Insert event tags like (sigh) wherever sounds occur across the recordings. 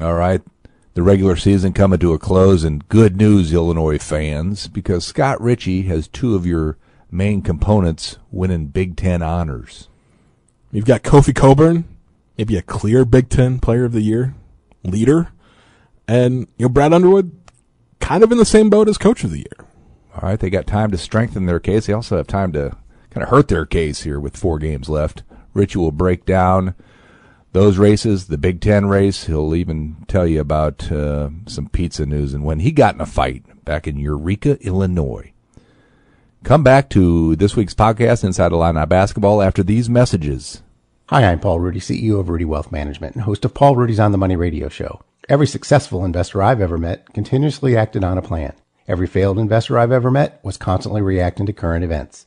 All right. The regular season coming to a close, and good news, Illinois fans, because Scott Ritchie has two of your main components winning Big Ten honors. You've got Kofi Cockburn, maybe a clear Big Ten Player of the Year leader, and you know Brad Underwood, kind of in the same boat as Coach of the Year. All right, they got time to strengthen their case. They also have time to kind of hurt their case here with four games left. Ritchie will break down those races, the Big Ten race. He'll even tell you about uh, some pizza news and when he got in a fight back in Eureka, Illinois. Come back to this week's podcast, Inside Illini Basketball, after these messages. Hi, I'm Paul Rudy, CEO of Rudy Wealth Management and host of Paul Rudy's On the Money radio show. Every successful investor I've ever met continuously acted on a plan. Every failed investor I've ever met was constantly reacting to current events.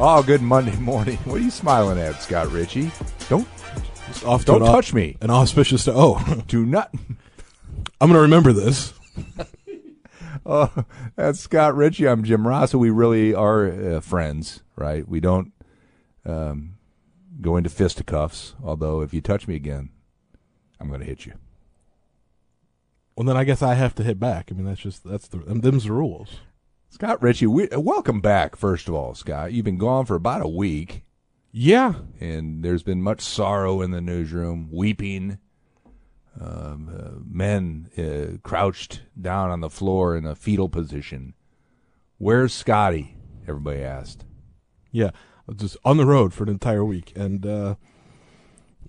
Oh, good Monday morning. What are you smiling at, Scott Ritchie? Don't Just off don't an touch me. An auspicious to oh, (laughs) Do not. I'm going to remember this. (laughs) Oh, that's Scott Ritchie. I'm Jim Ross. So we really are uh, friends, right? We don't um, go into fisticuffs. Although, if you touch me again, I'm going to hit you. Well, then I guess I have to hit back. I mean, that's just that's the them's the rules. Scott Ritchie, we, welcome back. First of all, Scott, you've been gone for about a week, Yeah, and there's been much sorrow in the newsroom, weeping. Um, uh, men uh, crouched down on the floor in a fetal position. Where's Scotty? Everybody asked. yeah. Just on the road for an entire week, and uh,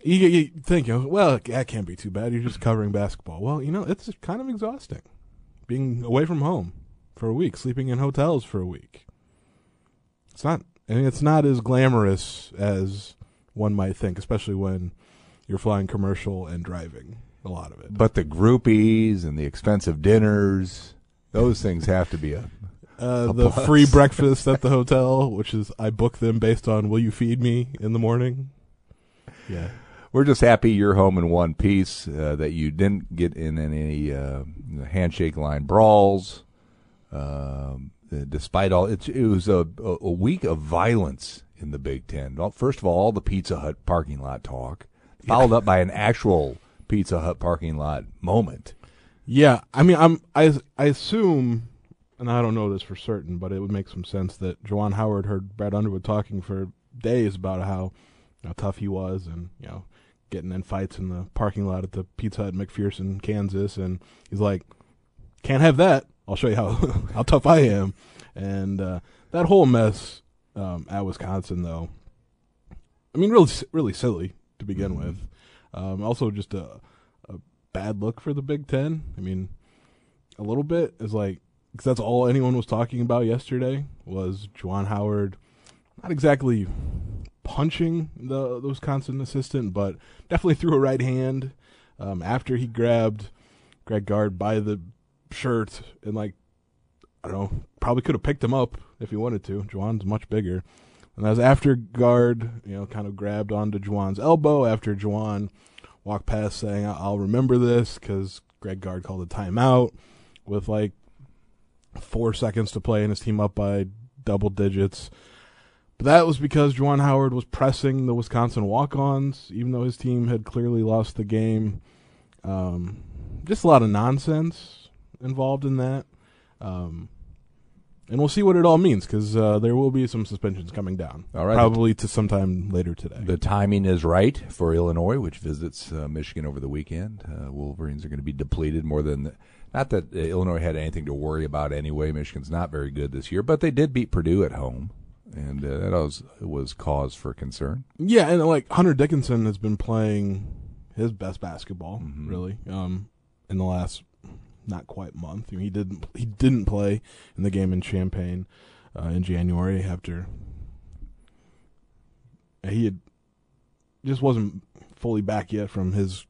you, you think, you know, well, that can't be too bad. You're just covering basketball. Well, you know, it's kind of exhausting being away from home for a week, sleeping in hotels for a week. It's not, and it's not as glamorous as one might think, especially when you're flying commercial and driving a lot of it. But the groupies and the expensive dinners, those things have to be a. Uh, A the plus. free breakfast at the hotel, which is I book them based on will you feed me in the morning. Yeah, We're just happy you're home in one piece. Uh, that you didn't get in any uh, handshake line brawls. Um, despite all, it, it was a, a week of violence in the Big Ten. Well, First of all, all the Pizza Hut parking lot talk, followed up by an actual Pizza Hut parking lot moment. yeah. I mean, I'm I I assume, and I don't know this for certain, but it would make some sense that Juwan Howard heard Brad Underwood talking for days about how, how tough he was, and you know, getting in fights in the parking lot at the Pizza Hut McPherson, Kansas, and he's like, can't have that. I'll show you how (laughs) how tough I am, and uh, that whole mess um, at Wisconsin, though. I mean, really, really silly to begin with. Um, also, just a, a bad look for the Big Ten. I mean, a little bit is like because that's all anyone was talking about yesterday was Juwan Howard, not exactly punching the, the Wisconsin assistant, but definitely threw a right hand um, after he grabbed Greg Gard by the shirt and like I don't know, probably could have picked him up if he wanted to. Juwan's much bigger. And was after Gard, you know, kind of grabbed onto Juwan's elbow after Juwan walked past saying, "I- I'll remember this because Greg Gard called a timeout with like four seconds to play and his team up by double digits. But that was because Juwan Howard was pressing the Wisconsin walk ons, even though his team had clearly lost the game. Um, just a lot of nonsense involved in that. Um, and we'll see what it all means because uh, there will be some suspensions coming down. All right. Probably to sometime later today. The timing is right for Illinois, which visits uh, Michigan over the weekend. Uh, Wolverines are going to be depleted more than. Not that uh, Illinois had anything to worry about anyway. Michigan's not very good this year, but they did beat Purdue at home, and uh, that was was cause for concern. Yeah, and like Hunter Dickinson has been playing his best basketball, Mhm. really, um, in the last not quite month. I mean, he didn't he didn't play in the game in Champaign uh, in January after he had just wasn't fully back yet from his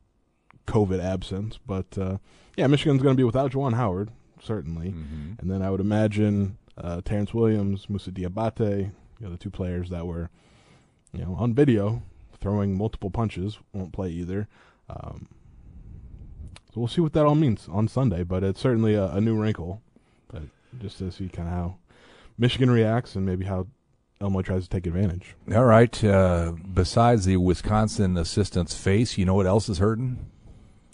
COVID absence. But uh, yeah, Michigan's going to be without Juwan Howard certainly. Mm-hmm. And then I would imagine uh, Terrance Williams, Moussa Diabaté, you know, the two players that were, you know, on video throwing multiple punches won't play either. Um, we'll see what that all means on Sunday, but it's certainly a, a new wrinkle. But just to see kind of how Michigan reacts and maybe how Elmo tries to take advantage. All right. Uh, besides the Wisconsin assistant's face, you know what else is hurting?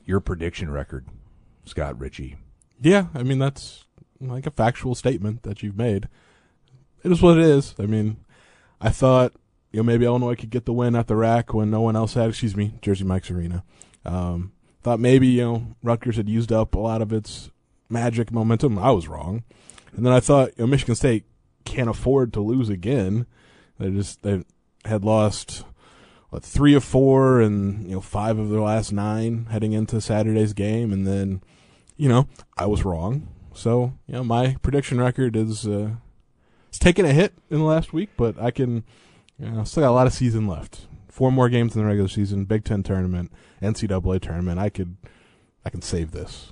Your prediction record, Scott Ritchie. Yeah, I mean that's like a factual statement that you've made. It is what it is. I mean, I thought you know maybe Illinois could get the win at the RAC when no one else had. Excuse me, Jersey Mike's Arena. Um, thought maybe you know Rutgers had used up a lot of its magic momentum. I was wrong, and then I thought you know Michigan State can't afford to lose again. They just they had lost what three of four and you know five of their last nine heading into Saturday's game, and then you know I was wrong. So you know my prediction record is uh, it's taken a hit in the last week, but I can you still got a lot of season left. Four more games in the regular season, Big Ten tournament, NCAA tournament. I could I can save this.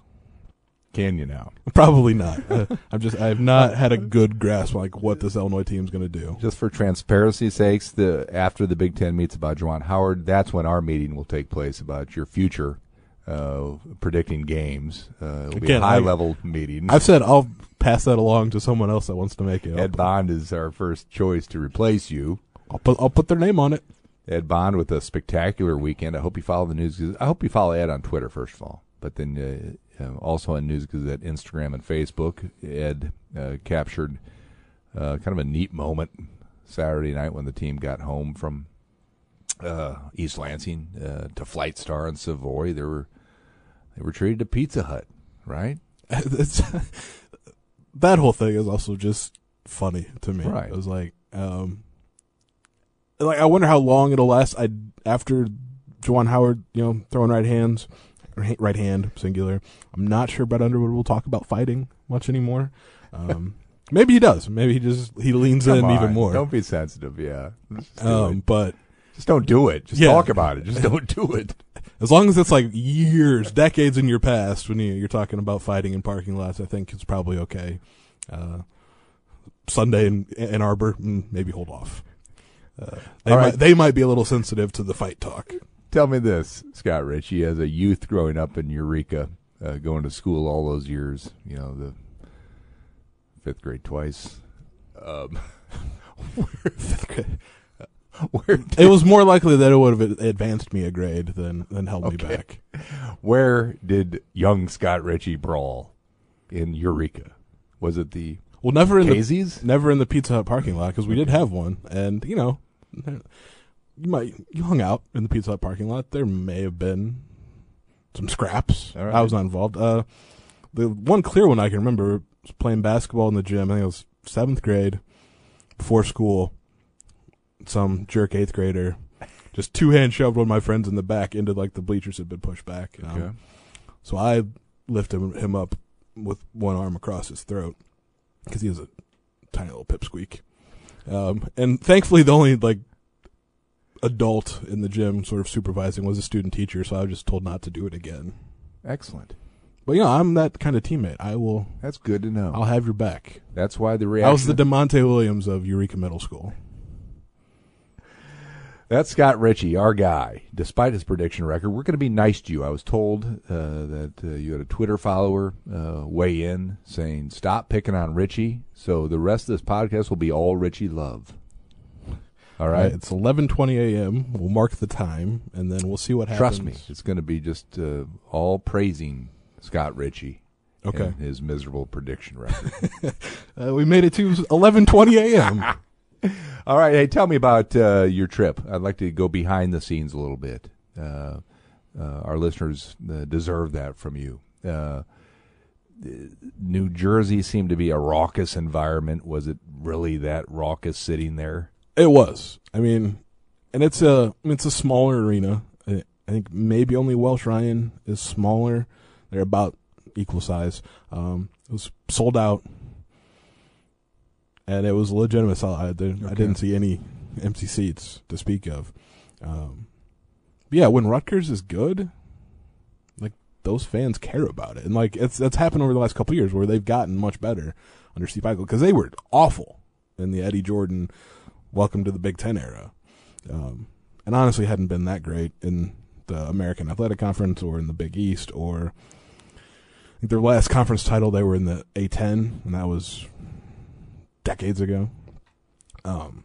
Can you now? (laughs) Probably not. uh, (laughs) I'm just I have not had a good grasp on like what this Illinois team's going to do. Just for transparency's sakes, the after the Big Ten meets about Juwan Howard, that's when our meeting will take place about your future uh, predicting games. Uh, it'll be a high I- level meeting. I've said I'll pass that along to someone else that wants to make it. Ed Bond is our first choice to replace you. I'll put I'll put their name on it. Ed Bond with a spectacular weekend. I hope you follow the News Gazette. I hope you follow Ed on Twitter first of all, but then uh, uh, also on News Gazette, Instagram, and Facebook. Ed uh, captured uh, kind of a neat moment Saturday night when the team got home from uh, East Lansing uh, to Flightstar in Savoy. They were they were treated to Pizza Hut, right? (laughs) That whole thing is also just funny to me. Right. It was like, um, like I wonder how long it'll last. I after Juwan Howard, you know, throwing right hands, right hand singular. I'm not sure Brad Underwood will talk about fighting much anymore. Um, (laughs) maybe he does. Maybe he just he leans in Come even more. Don't be sensitive. Yeah, Um, but just don't do it. Just yeah. talk about it. Just (laughs) don't do it. As long as it's like years, decades in your past, when you, you're talking about fighting in parking lots, I think it's probably okay. Uh, Sunday in Ann Arbor, mm, maybe hold off. Uh, they, All might, they might be a little sensitive to the fight talk. Tell me this, Scott Ritchie, as a youth growing up in Eureka, uh, going to school all those years, you know, the fifth grade twice. Um, (laughs) where did, (laughs) It was more likely that it would have advanced me a grade than, than held me back. (laughs) where did young Scott Ritchie brawl in Eureka? Was it the Well, never in the Casey's? never in the Pizza Hut parking lot because we did have one, and you know, you might you hung out in the Pizza Hut parking lot. There may have been some scraps. Right. I was not involved. Uh, the one clear one I can remember was playing basketball in the gym. I think it was seventh grade before school. Some jerk eighth grader just two hand shoved one of my friends in the back into like the bleachers had been pushed back. Um, Okay. so I lifted him up with one arm across his throat because he was a tiny little pipsqueak. Um, and thankfully, the only like adult in the gym sort of supervising was a student teacher, so I was just told not to do it again. Excellent. But you know, I'm that kind of teammate. I will. That's good to know. I'll have your back. That's why the reaction. I was the Da'Monte Williams of Eureka Middle School. That's Scott Ritchie, our guy. Despite his prediction record, we're going to be nice to you. I was told uh, that uh, you had a Twitter follower uh, weigh in saying, "Stop picking on Ritchie." So the rest of this podcast will be all Ritchie love. All right, It's 11:20 a.m. We'll mark the time, and then we'll see what happens. trust me, it's going to be just uh, all praising Scott Ritchie. Okay. and his miserable prediction record. (laughs) Uh, we made it to 11:20 a.m. (laughs) (laughs) All right, hey, tell me about uh, your trip. I'd like to go behind the scenes a little bit. Uh, uh, our listeners uh, deserve that from you. Uh, New Jersey seemed to be a raucous environment. Was it really that raucous sitting there? It was. I mean, and it's a it's a smaller arena. I I think maybe only Welsh Ryan is smaller. They're about equal size. Um, it was sold out, and it was a legitimate sell. I, did, I Okay. didn't see any empty seats to speak of. Um, yeah, when Rutgers is good, like those fans care about it, and like it's that's happened over the last couple years where they've gotten much better under Steve Pikiell because they were awful in the Eddie Jordan welcome to the Big Ten era, um, and honestly hadn't been that great in the American Athletic Conference or in the Big East or their last conference title they were in the A10 and that was decades ago. Um,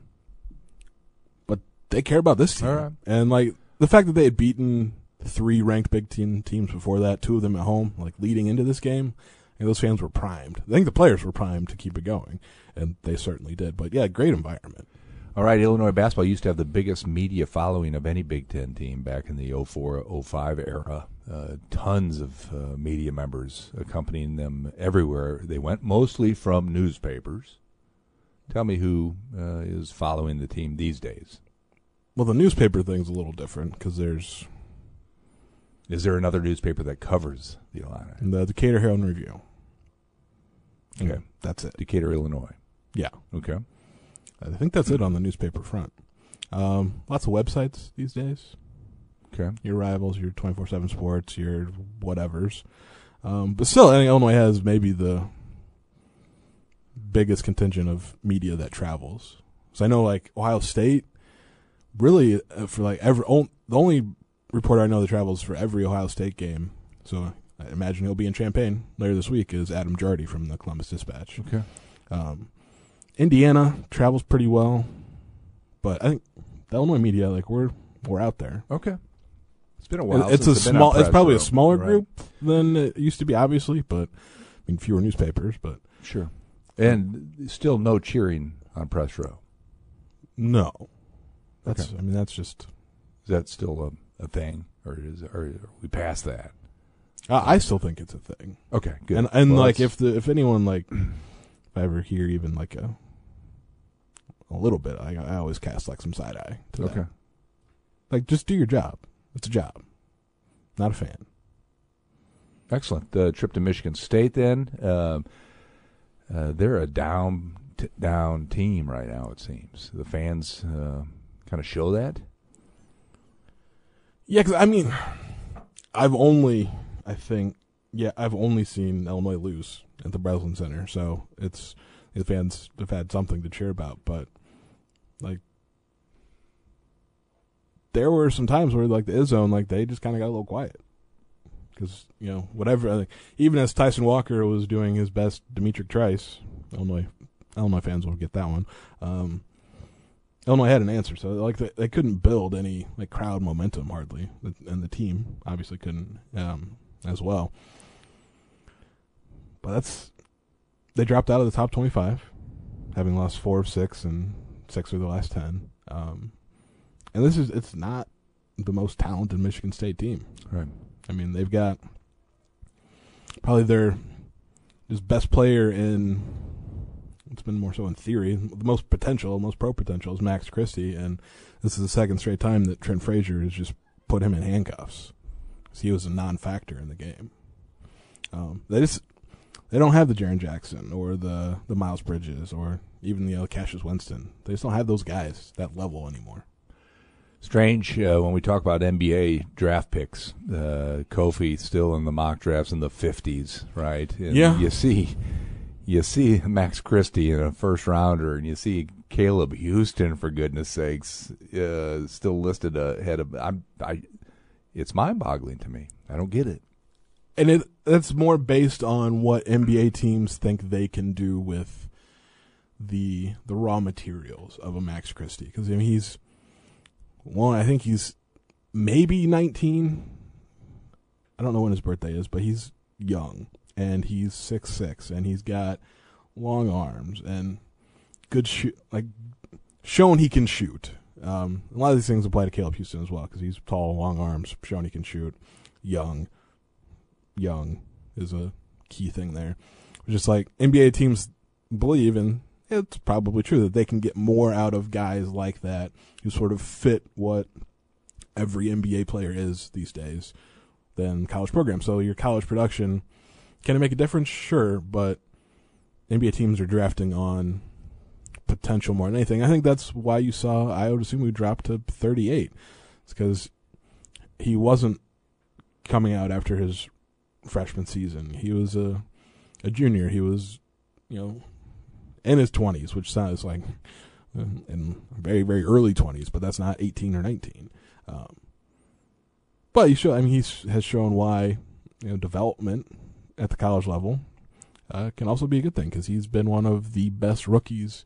but they care about this team, right. and like the fact that they had beaten three ranked Big Ten teams before that, two of them at home, like leading into this game. And those fans were primed. I think the players were primed to keep it going, and they certainly did. But yeah, great environment. All right, Illinois basketball used to have the biggest media following of any Big Ten team back in the 04 05 era. Uh, tons of uh, media members accompanying them everywhere they went, mostly from newspapers. Tell me who uh, is following the team these days. Well, the newspaper thing's a little different because there's Is there another newspaper that covers the Illini? the Decatur Herald and Review. Okay. And that's it. Decatur, Illinois. Yeah, Okay. I think that's it on the newspaper front. Um, lots of websites these days. Okay. Your rivals, your twenty four seven sports, your whatevers. Um, but still, I think Illinois has maybe the biggest contingent of media that travels. So I know, like Ohio State, really uh, for like every on, the only reporter I know that travels for every Ohio State game. So I imagine he'll be in Champaign later this week. Is Adam Jardy from the Columbus Dispatch. Okay. Um, Indiana travels pretty well, but I think the Illinois media, like we're we're out there. Okay. It's been a while. it's a since I've been on small. It's probably a smaller Right. group than it used to be, obviously, but I mean fewer newspapers. But Sure. And still no cheering on press row. no, that's. Okay. I mean, that's just. Is that still a, a thing, or is or are we past that? I, I still think it's a thing, Okay, good. and and Well, like if the if anyone like if I ever hear even like a a little bit, I I always cast like some side eye to that. okay, Like just do your job. It's a job. Not a fan. excellent. The trip to Michigan State, then um, uh, they're a down t- down team right now. It seems the fans uh, kind of show that. Yeah, because I mean, I've only, I think, yeah, I've only seen Illinois lose at the Breslin Center, so it's the fans have had something to cheer about. But like, there were some times where like the Izzone, like they just kind of got a little quiet because you know whatever. Even as Tyson Walker was doing his best, Demetric Trice, Illinois, Illinois fans will get that one. Um, Illinois had an answer, so like they, they couldn't build any like crowd momentum hardly, and the team obviously couldn't um, as well. But that's they dropped out of the top twenty-five, having lost four of six and six of the last ten. Um, and this is it's not the most talented Michigan State team. Right. I mean, they've got probably their his best player in. It's been more so in theory. The most potential, most pro potential is Max Christie, and this is the second straight time that Trent Frazier has just put him in handcuffs. 'Cause he was a non-factor in the game. Um, they just they don't have the Jaren Jackson or the the Miles Bridges or even the Cassius Winston. They just don't have those guys that level anymore. Strange uh, when we talk about NBA draft picks. Uh, Kofi still in the mock drafts in the fifties, right? And Yeah. You see, you see Max Christie in a first rounder, and you see Caleb Houstan, for goodness sakes, uh, still listed ahead of. I'm, I, it's mind-boggling to me. I don't get it. and it that's more based on what NBA teams think they can do with the the raw materials of a Max Christie because I mean he's one I think he's maybe 19 I don't know when his birthday is but he's young and he's six six and he's got long arms and good shoot like shown he can shoot um, a lot of these things apply to Caleb Houstan as well because he's tall long arms shown he can shoot young young is a key thing there. Just like NBA teams believe, and it's probably true that they can get more out of guys like that who sort of fit what every NBA player is these days than college programs. So your college production can it make a difference? Sure, but NBA teams are drafting on potential more than anything. I think that's why you saw I would assume we dropped to 38. It's because he wasn't coming out after his freshman season. He was a a junior. He was, you know, in his twenties, which sounds like uh, in very very early twenties, but that's not eighteen or nineteen. Um, but he show, I mean, he has shown why you know development at the college level uh, can also be a good thing because he's been one of the best rookies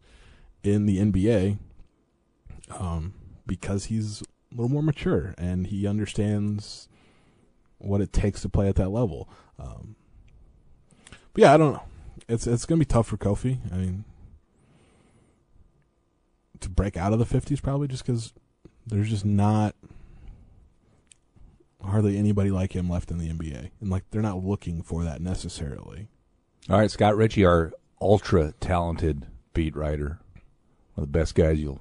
in the NBA. Um, because he's a little more mature and he understands what it takes to play at that level. Um, but yeah, I don't know. It's it's gonna be tough for Kofi. I mean, to break out of the fifties probably just because there's just not hardly anybody like him left in the NBA, and like they're not looking for that necessarily. All right, Scott Ritchie, our ultra talented beat writer, one of the best guys you'll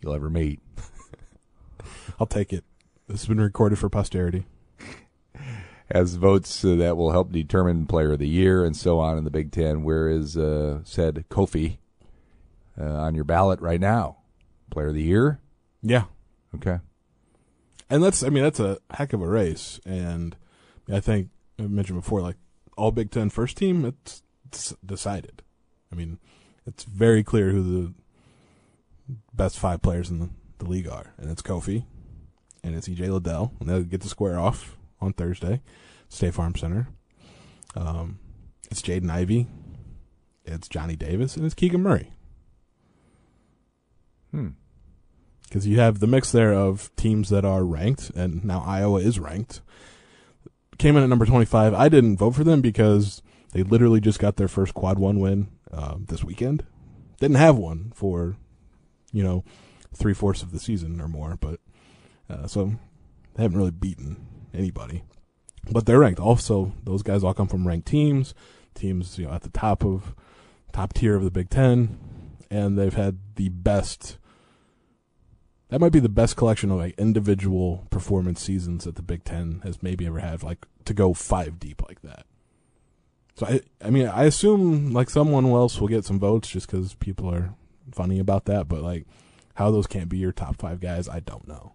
you'll ever meet. (laughs) I'll take it. This has been recorded for posterity. As votes uh, that will help determine player of the year and so on in the Big Ten. Where is uh, said Kofi uh, on your ballot right now? Player of the year? Yeah. Okay. And that's, I mean, that's a heck of a race. And I think I mentioned before, like all Big Ten first team, it's, it's decided. I mean, it's very clear who the best five players in the, the league are, and it's Kofi, and it's EJ Liddell, and they'll get to square off on Thursday, State Farm Center. Um, it's Jaden Ivey, it's Johnny Davis, and it's Keegan Murray. Hmm. Because you have the mix there of teams that are ranked, and now Iowa is ranked. Came in at number 25. I didn't vote for them because they literally just got their first quad one win uh, this weekend. Didn't have one for, you know, three fourths of the season or more, but uh, so they haven't really beaten anybody. But they're ranked. Also, those guys all come from ranked teams, teams you know at the top of top tier of the Big Ten, and they've had the best. That might be the best collection of like individual performance seasons that the Big Ten has maybe ever had. Like to go five deep like that. So I, I mean, I assume like someone else will get some votes just because people are funny about that. But like, how those can't be your top five guys, I don't know.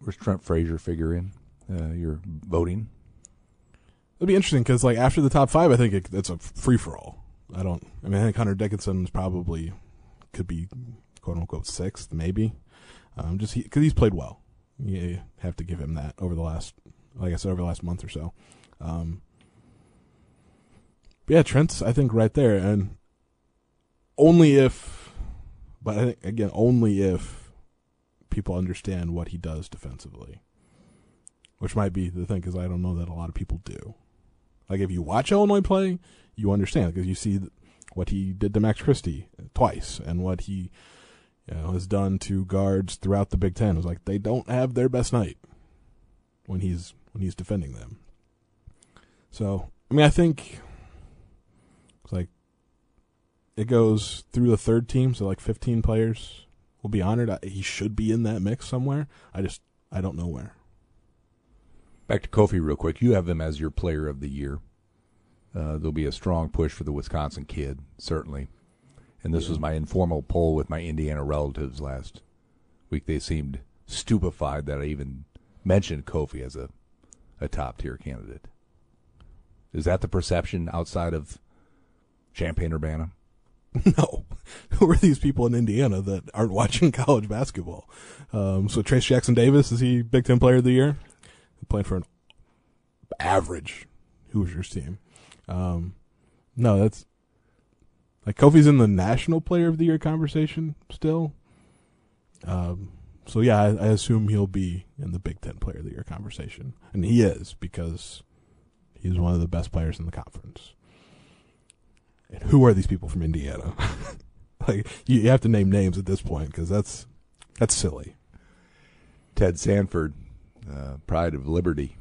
Where's Trent Frazier figure in uh, your voting? It'd be interesting because like after the top five, I think it, it's a free for all. I don't. I mean, I think Hunter Dickinson is probably could be quote unquote sixth, maybe. Um, just because he, he's played well, you have to give him that over the last, like I said, over the last month or so. Um, yeah, Trent's I think right there, and only if, but I think again only if people understand what he does defensively, which might be the thing because I don't know that a lot of people do. Like if you watch Illinois play, you understand because you see what he did to Max Christie twice and what he you know, has done to guards throughout the Big Ten. It was like they don't have their best night when he's when he's defending them. So I mean, I think it's like it goes through the third team, so like 15 players will be honored. He should be in that mix somewhere. I just I don't know where. Back to Kofi real quick. You have him as your player of the year. Uh, there'll be a strong push for the Wisconsin kid, certainly. And this yeah. was my informal poll with my Indiana relatives last week. They seemed stupefied that I even mentioned Kofi as a, a top tier candidate. Is that the perception outside of Champaign Urbana? (laughs) No. Who are these people in Indiana that aren't watching (laughs) college basketball? Um, so Trayce Jackson Davis, is he Big Ten Player of the Year? Playing for an average Hoosiers team. Um, no, that's like Kofi's in the National Player of the Year conversation still. Um, so yeah, I, I, assume he'll be in the Big Ten Player of the Year conversation, and he is because he's one of the best players in the conference. And who are these people from Indiana? (laughs) like you, you have to name names at this point because that's that's silly. Ted Sanford, uh, Pride of Liberty,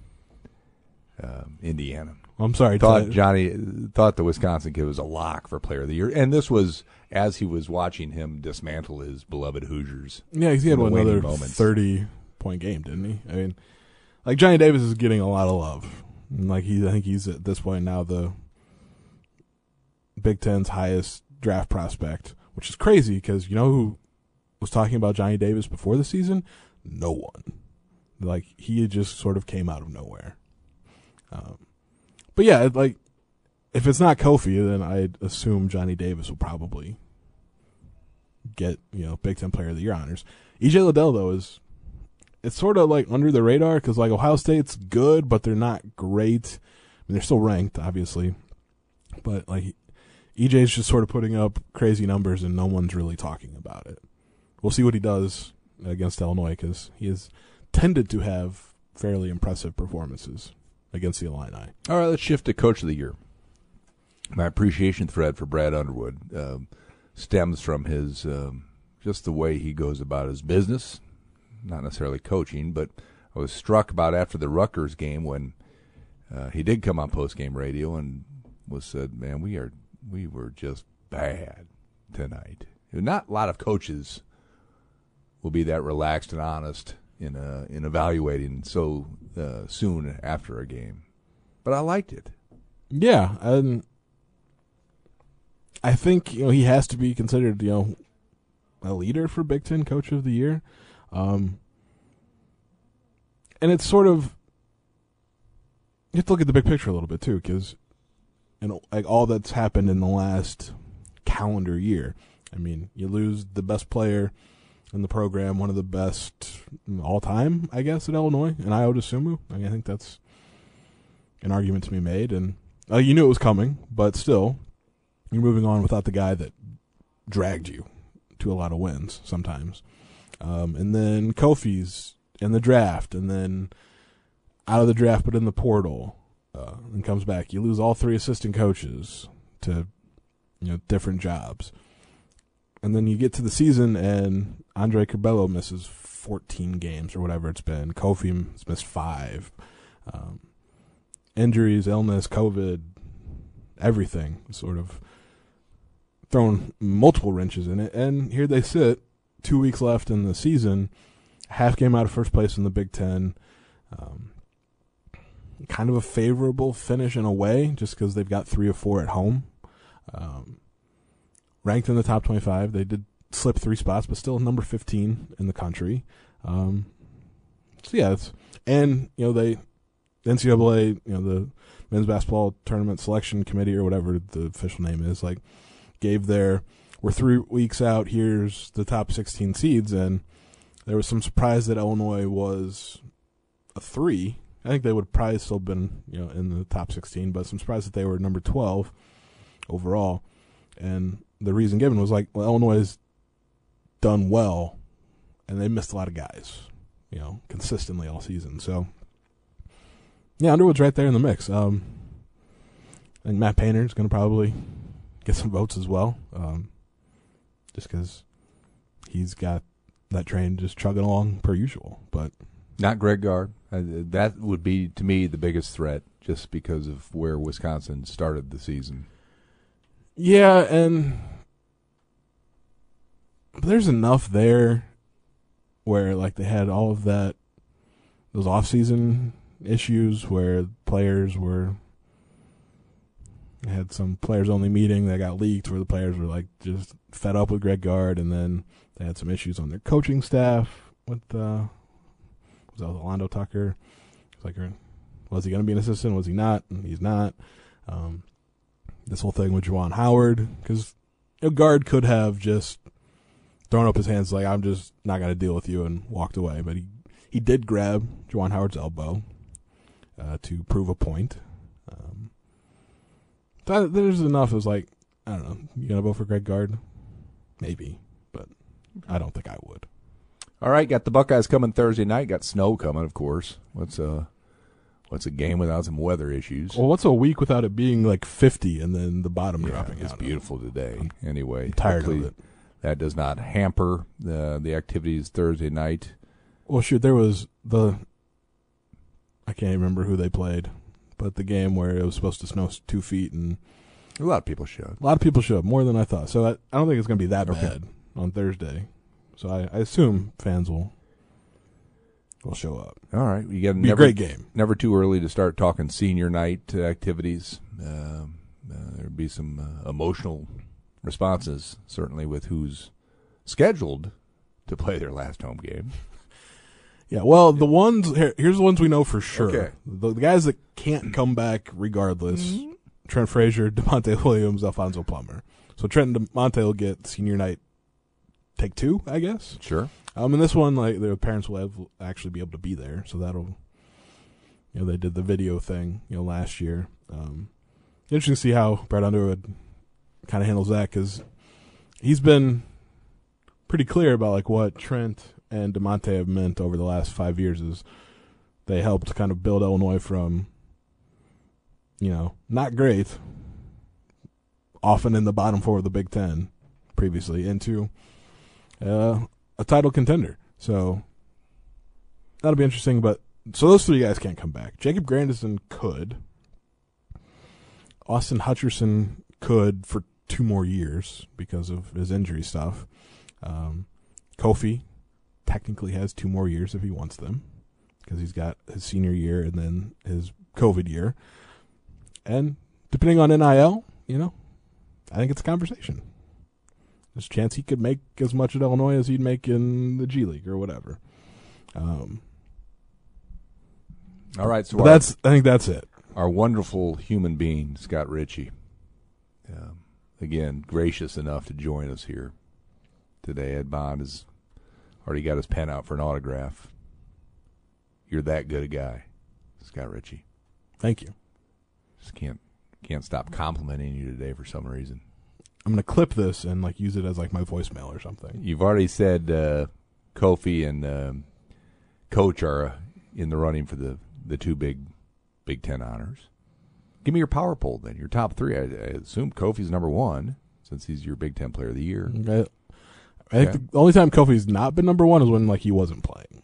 uh, Indiana. I'm sorry. Thought Johnny thought the Wisconsin kid was a lock for Player of the Year, and this was as he was watching him dismantle his beloved Hoosiers. Yeah, he had one another moments. thirty point game, didn't he? I mean, like Johnny Davis is getting a lot of love. And like he, I think he's at this point now the Big Ten's highest draft prospect, which is crazy because you know who was talking about Johnny Davis before the season? No one. Like he just sort of came out of nowhere. Um, but yeah, like if it's not Kofi, then I assume Johnny Davis will probably get you know Big Ten Player of the Year honors. EJ Liddell though is it's sort of like under the radar because like Ohio State's good, but they're not great. I mean, they're still ranked, obviously, but like EJ's just sort of putting up crazy numbers and no one's really talking about it. We'll see what he does against Illinois because he has tended to have fairly impressive performances against the Illini. All right, let's shift to Coach of the Year. My appreciation thread for Brad Underwood um, stems from his um, just the way he goes about his business, not necessarily coaching, but I was struck about after the Rutgers game when uh, he did come on post game radio and was said, "Man, we are we were just bad tonight." Not a lot of coaches will be that relaxed and honest in uh, in evaluating so uh, soon after a game, but I liked it. Yeah, and I think you know he has to be considered you know a leader for Big Ten Coach of the Year, um, and it's sort of you have to look at the big picture a little bit too, because you know like all that's happened in the last calendar year. I mean, you lose the best player in the program, one of the best all time, I guess, at Illinois, and Ayo Dosunmu. I mean, I think that's an argument to be made, and uh, you knew it was coming, but still, you're moving on without the guy that dragged you to a lot of wins sometimes. Um, and then Kofi's in the draft, and then out of the draft, but in the portal, uh, and comes back. You lose all three assistant coaches to you know different jobs, and then you get to the season, and Andre Curbelo misses 14 games or whatever it's been. Kofi's missed five. Um, injuries, illness, COVID, everything sort of thrown multiple wrenches in it. And here they sit, two weeks left in the season, half game out of first place in the Big Ten. Um, kind of a favorable finish in a way, just because they've got three or four at home. Um, ranked in the top 25. They did slip three spots, but still number 15 in the country. Um, so yeah, and you know they, the NCAA, you know the men's basketball tournament selection committee or whatever the official name is, like gave their we're three weeks out. Here's the top 16 seeds, and there was some surprise that Illinois was a three. I think they would probably still been you know in the top 16, but some surprise that they were number 12 overall. And the reason given was like, well, Illinois has done well, and they missed a lot of guys, you know, consistently all season. So, yeah, Underwood's right there in the mix. Um, and Matt Painter is going to probably get some votes as well, um, just because he's got that train just chugging along per usual. But not Greg Gard. Uh, that would be to me the biggest threat, just because of where Wisconsin started the season. Yeah, and there's enough there where like they had all of that those off season issues where players were had some players only meeting that got leaked where the players were like just fed up with Greg Gard and then they had some issues on their coaching staff with uh was that Alando Tucker. It's like was he gonna be an assistant? Was he not? And he's not. Um this whole thing with Juwan Howard because know, Gard could have just thrown up his hands like I'm just not going to deal with you and walked away, but he he did grab Juwan Howard's elbow uh, to prove a point. Um, that, there's enough. It was like I don't know. You gonna vote for Greg Gard? Maybe, but I don't think I would. All right, got the Buckeyes coming Thursday night. Got snow coming, of course. What's uh What's a game without some weather issues? Well, what's a week without it being like 50 and then the bottom yeah, dropping it's out? beautiful today. I'm anyway, tired of it. That does not hamper the the activities Thursday night. Well, shoot, there was the I can't remember who they played, but the game where it was supposed to snow two feet and a lot of people showed. A lot of people showed more than I thought. So I, I don't think it's going to be that Okay. bad on Thursday. So I, I assume fans will will show up. All right, you got a great game. never too early to start talking senior night uh, activities. Um, uh, there'd be some uh, emotional responses, certainly with who's scheduled to play their last home game. (laughs) Yeah, well, the ones here, here's the ones we know for sure. Okay. The, the guys that can't come back regardless: Trent Frazier, (laughs) Da'Monte Williams, Alfonso Plummer. So Trent and Da'Monte will get senior night take two, I guess. Sure. Um, and this one, like their parents will have, actually be able to be there, so that'll, you know, they did the video thing, you know, last year. Um, interesting to see how Brad Underwood kind of handles that because he's been pretty clear about like what Trent and Da'Monte have meant over the last five years. Is they helped kind of build Illinois from, you know, not great, often in the bottom four of the Big Ten previously into uh, a title contender. So that'll be interesting. But so those three guys can't come back. Jacob Grandison could. Austin Hutcherson could for two more years because of his injury stuff. Um, Kofi technically has two more years if he wants them because he's got his senior year and then his COVID year. And depending on NIL, you know, I think it's a conversation. There's a chance he could make as much at Illinois as he'd make in the G League or whatever. Um, All right. So our, that's I think that's it. our wonderful human being, Scott Ritchie, um, again, gracious enough to join us here today. Ed Bond has already got his pen out for an autograph. You're that good a guy, Scott Ritchie. Thank you. Just can't can't stop complimenting you today for some reason. I'm gonna clip this and like use it as like my voicemail or something. You've already said uh, Kofi and um, Coach are uh, in the running for the, the two big Big Ten honors. Give me your power poll then. Your top three. I, I assume Kofi's number one since he's your Big Ten Player of the Year. Mm, okay. I think Okay. the only time Kofi's not been number one is when like he wasn't playing.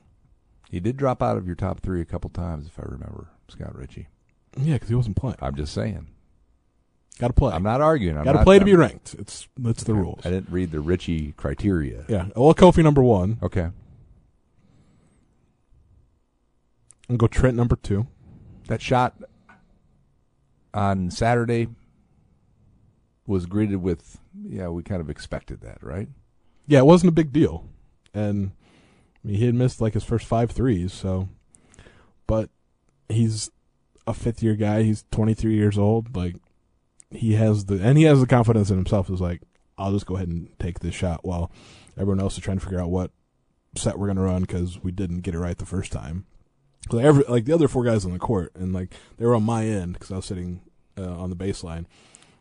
He did drop out of your top three a couple times, if I remember, Scott Ritchie. Yeah, because he wasn't playing. I'm just saying. Got to play. I'm not arguing. Got to play to be ranked. It's that's the Okay. rules. I didn't read the Ritchie criteria. Yeah. Well, Kofi number one. Okay. And go Trent number two. That shot on Saturday was greeted with, yeah, we kind of expected that, right? Yeah, it wasn't a big deal, and I mean, he had missed like his first five threes. So, but he's a fifth year guy. He's 23 years old. Like he has the and he has the confidence in himself. Is like I'll just go ahead and take this shot while everyone else is trying to figure out what set we're gonna run because we didn't get it right the first time. Like every like the other four guys on the court and like they were on my end because I was sitting uh, on the baseline.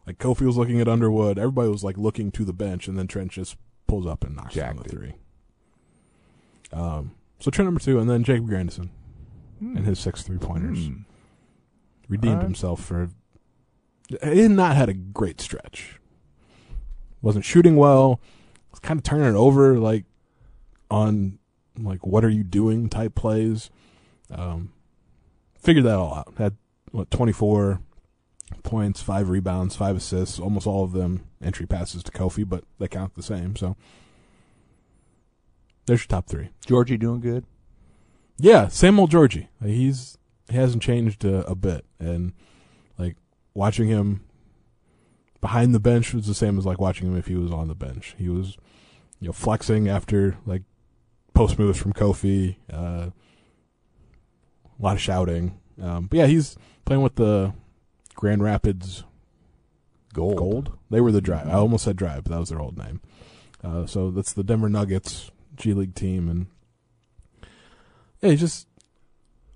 Like Kofi was looking at Underwood. Everybody was like looking to the bench, and then Trent just pulls up and knocks down the three. Um, so Trent number two, and then Jacob Grandison Hmm. and his six three pointers Hmm. redeemed Alright. himself for. He had not had a great stretch. Wasn't shooting well. Was kind of turning it over, like on like what are you doing type plays. Um, figured that all out. Had what twenty four points, five rebounds, five assists, almost all of them entry passes to Kofi, but they count the same. So there's your top three. Giorgi doing good? Yeah, same old Giorgi. He's he hasn't changed a, a bit, and like watching him behind the bench was the same as like watching him if he was on the bench. He was, you know, flexing after like post moves from Kofi. Uh, a lot of shouting, um, but yeah, he's playing with the Grand Rapids Gold. Gold. They were the drive. I almost said drive, but that was their old name. Uh, so that's the Denver Nuggets G League team, and yeah, he's just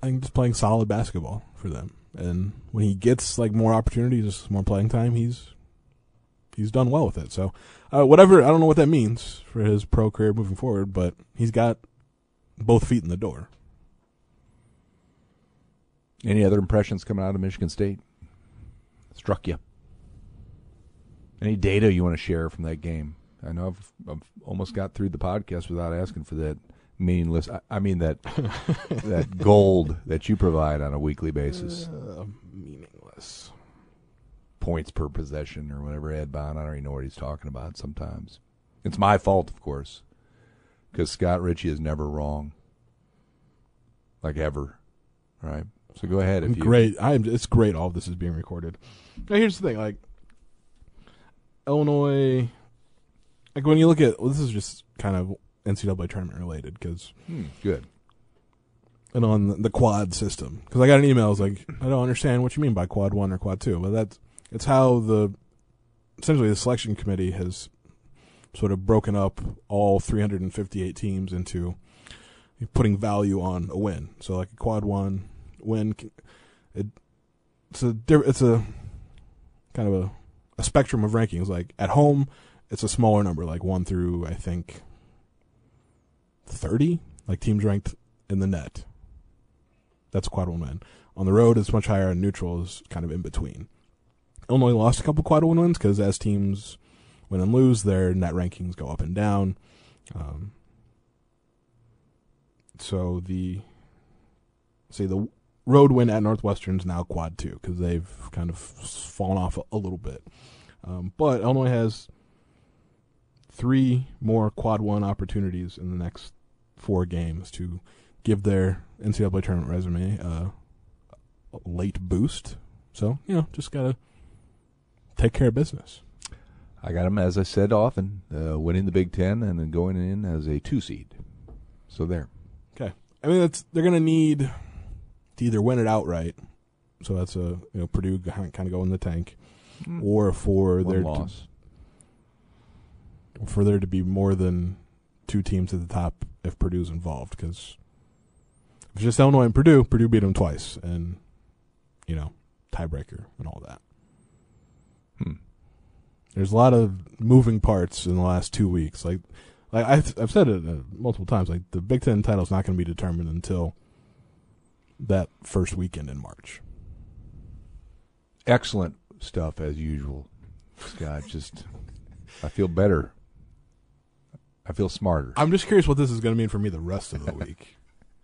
I think just playing solid basketball for them. And when he gets like more opportunities, more playing time, he's he's done well with it. So uh, whatever, I don't know what that means for his pro career moving forward, but he's got both feet in the door. Any other impressions coming out of Michigan State? Struck you? Any data you want to share from that game? I know I've, I've almost got through the podcast without asking for that meaningless. I, I mean that (laughs) that gold that you provide on a weekly basis, Uh, meaningless. points per possession or whatever. Ed Bond, I don't even know what he's talking about. Sometimes it's my fault, of course, because Scott Ritchie is never wrong, like ever. Right. So go ahead if you great. I'm. It's great. All of this is being recorded. Now, here's the thing. Like Illinois, like when you look at well, this is just kind of NCAA tournament related because Hmm, good. and on the quad system. Because I got an email. I was like, I don't understand what you mean by quad one or quad two. But that's it's how the essentially the selection committee has sort of broken up all 358 teams into putting value on a win. So like a quad one win, it, it's a it's a kind of a, a spectrum of rankings. Like at home, it's a smaller number, like one through I think 30, like teams ranked in the net. That's quad one win. On the road, it's much higher, and neutral is kind of in between. Illinois lost a couple quad one wins because as teams win and lose, their net rankings go up and down. Um, so the say the road win at Northwestern's now quad two because they've kind of fallen off a, a little bit. Um, but Illinois has three more quad one opportunities in the next four games to give their NCAA tournament resume uh, a late boost. So you know, just gotta take care of business. I got them, as I said often, uh, winning the Big Ten and then going in as a two seed. So there. Okay. I mean, that's they're going to need to either win it outright, so that's a you know Purdue kind of go in the tank, mm. or for One their loss. To, for there to be more than two teams at the top if Purdue's involved, because if it's just Illinois and Purdue, Purdue beat them twice, and you know tiebreaker and all that. Hmm. There's a lot of moving parts in the last two weeks. Like, like I've, I've said it uh, multiple times. Like the Big Ten title is not going to be determined until that first weekend in March. Excellent stuff as usual, Scott. Just I feel better. I feel smarter. I'm just curious what this is going to mean for me the rest of the week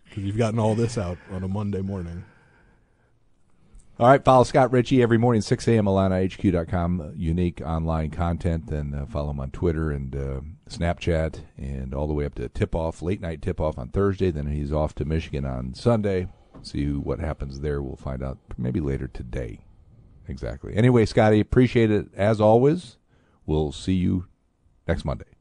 because you've gotten all this out on a Monday morning. All right, follow Scott Richey every morning, 6 a.m. IlliniHQ.com. Unique online content. Then uh, follow him on Twitter and uh, Snapchat and all the way up to tip off, late night tip off on Thursday. Then he's off to Michigan on Sunday. See what happens there. We'll find out maybe later today. Exactly. Anyway, Scotty, appreciate it as always. We'll see you next Monday.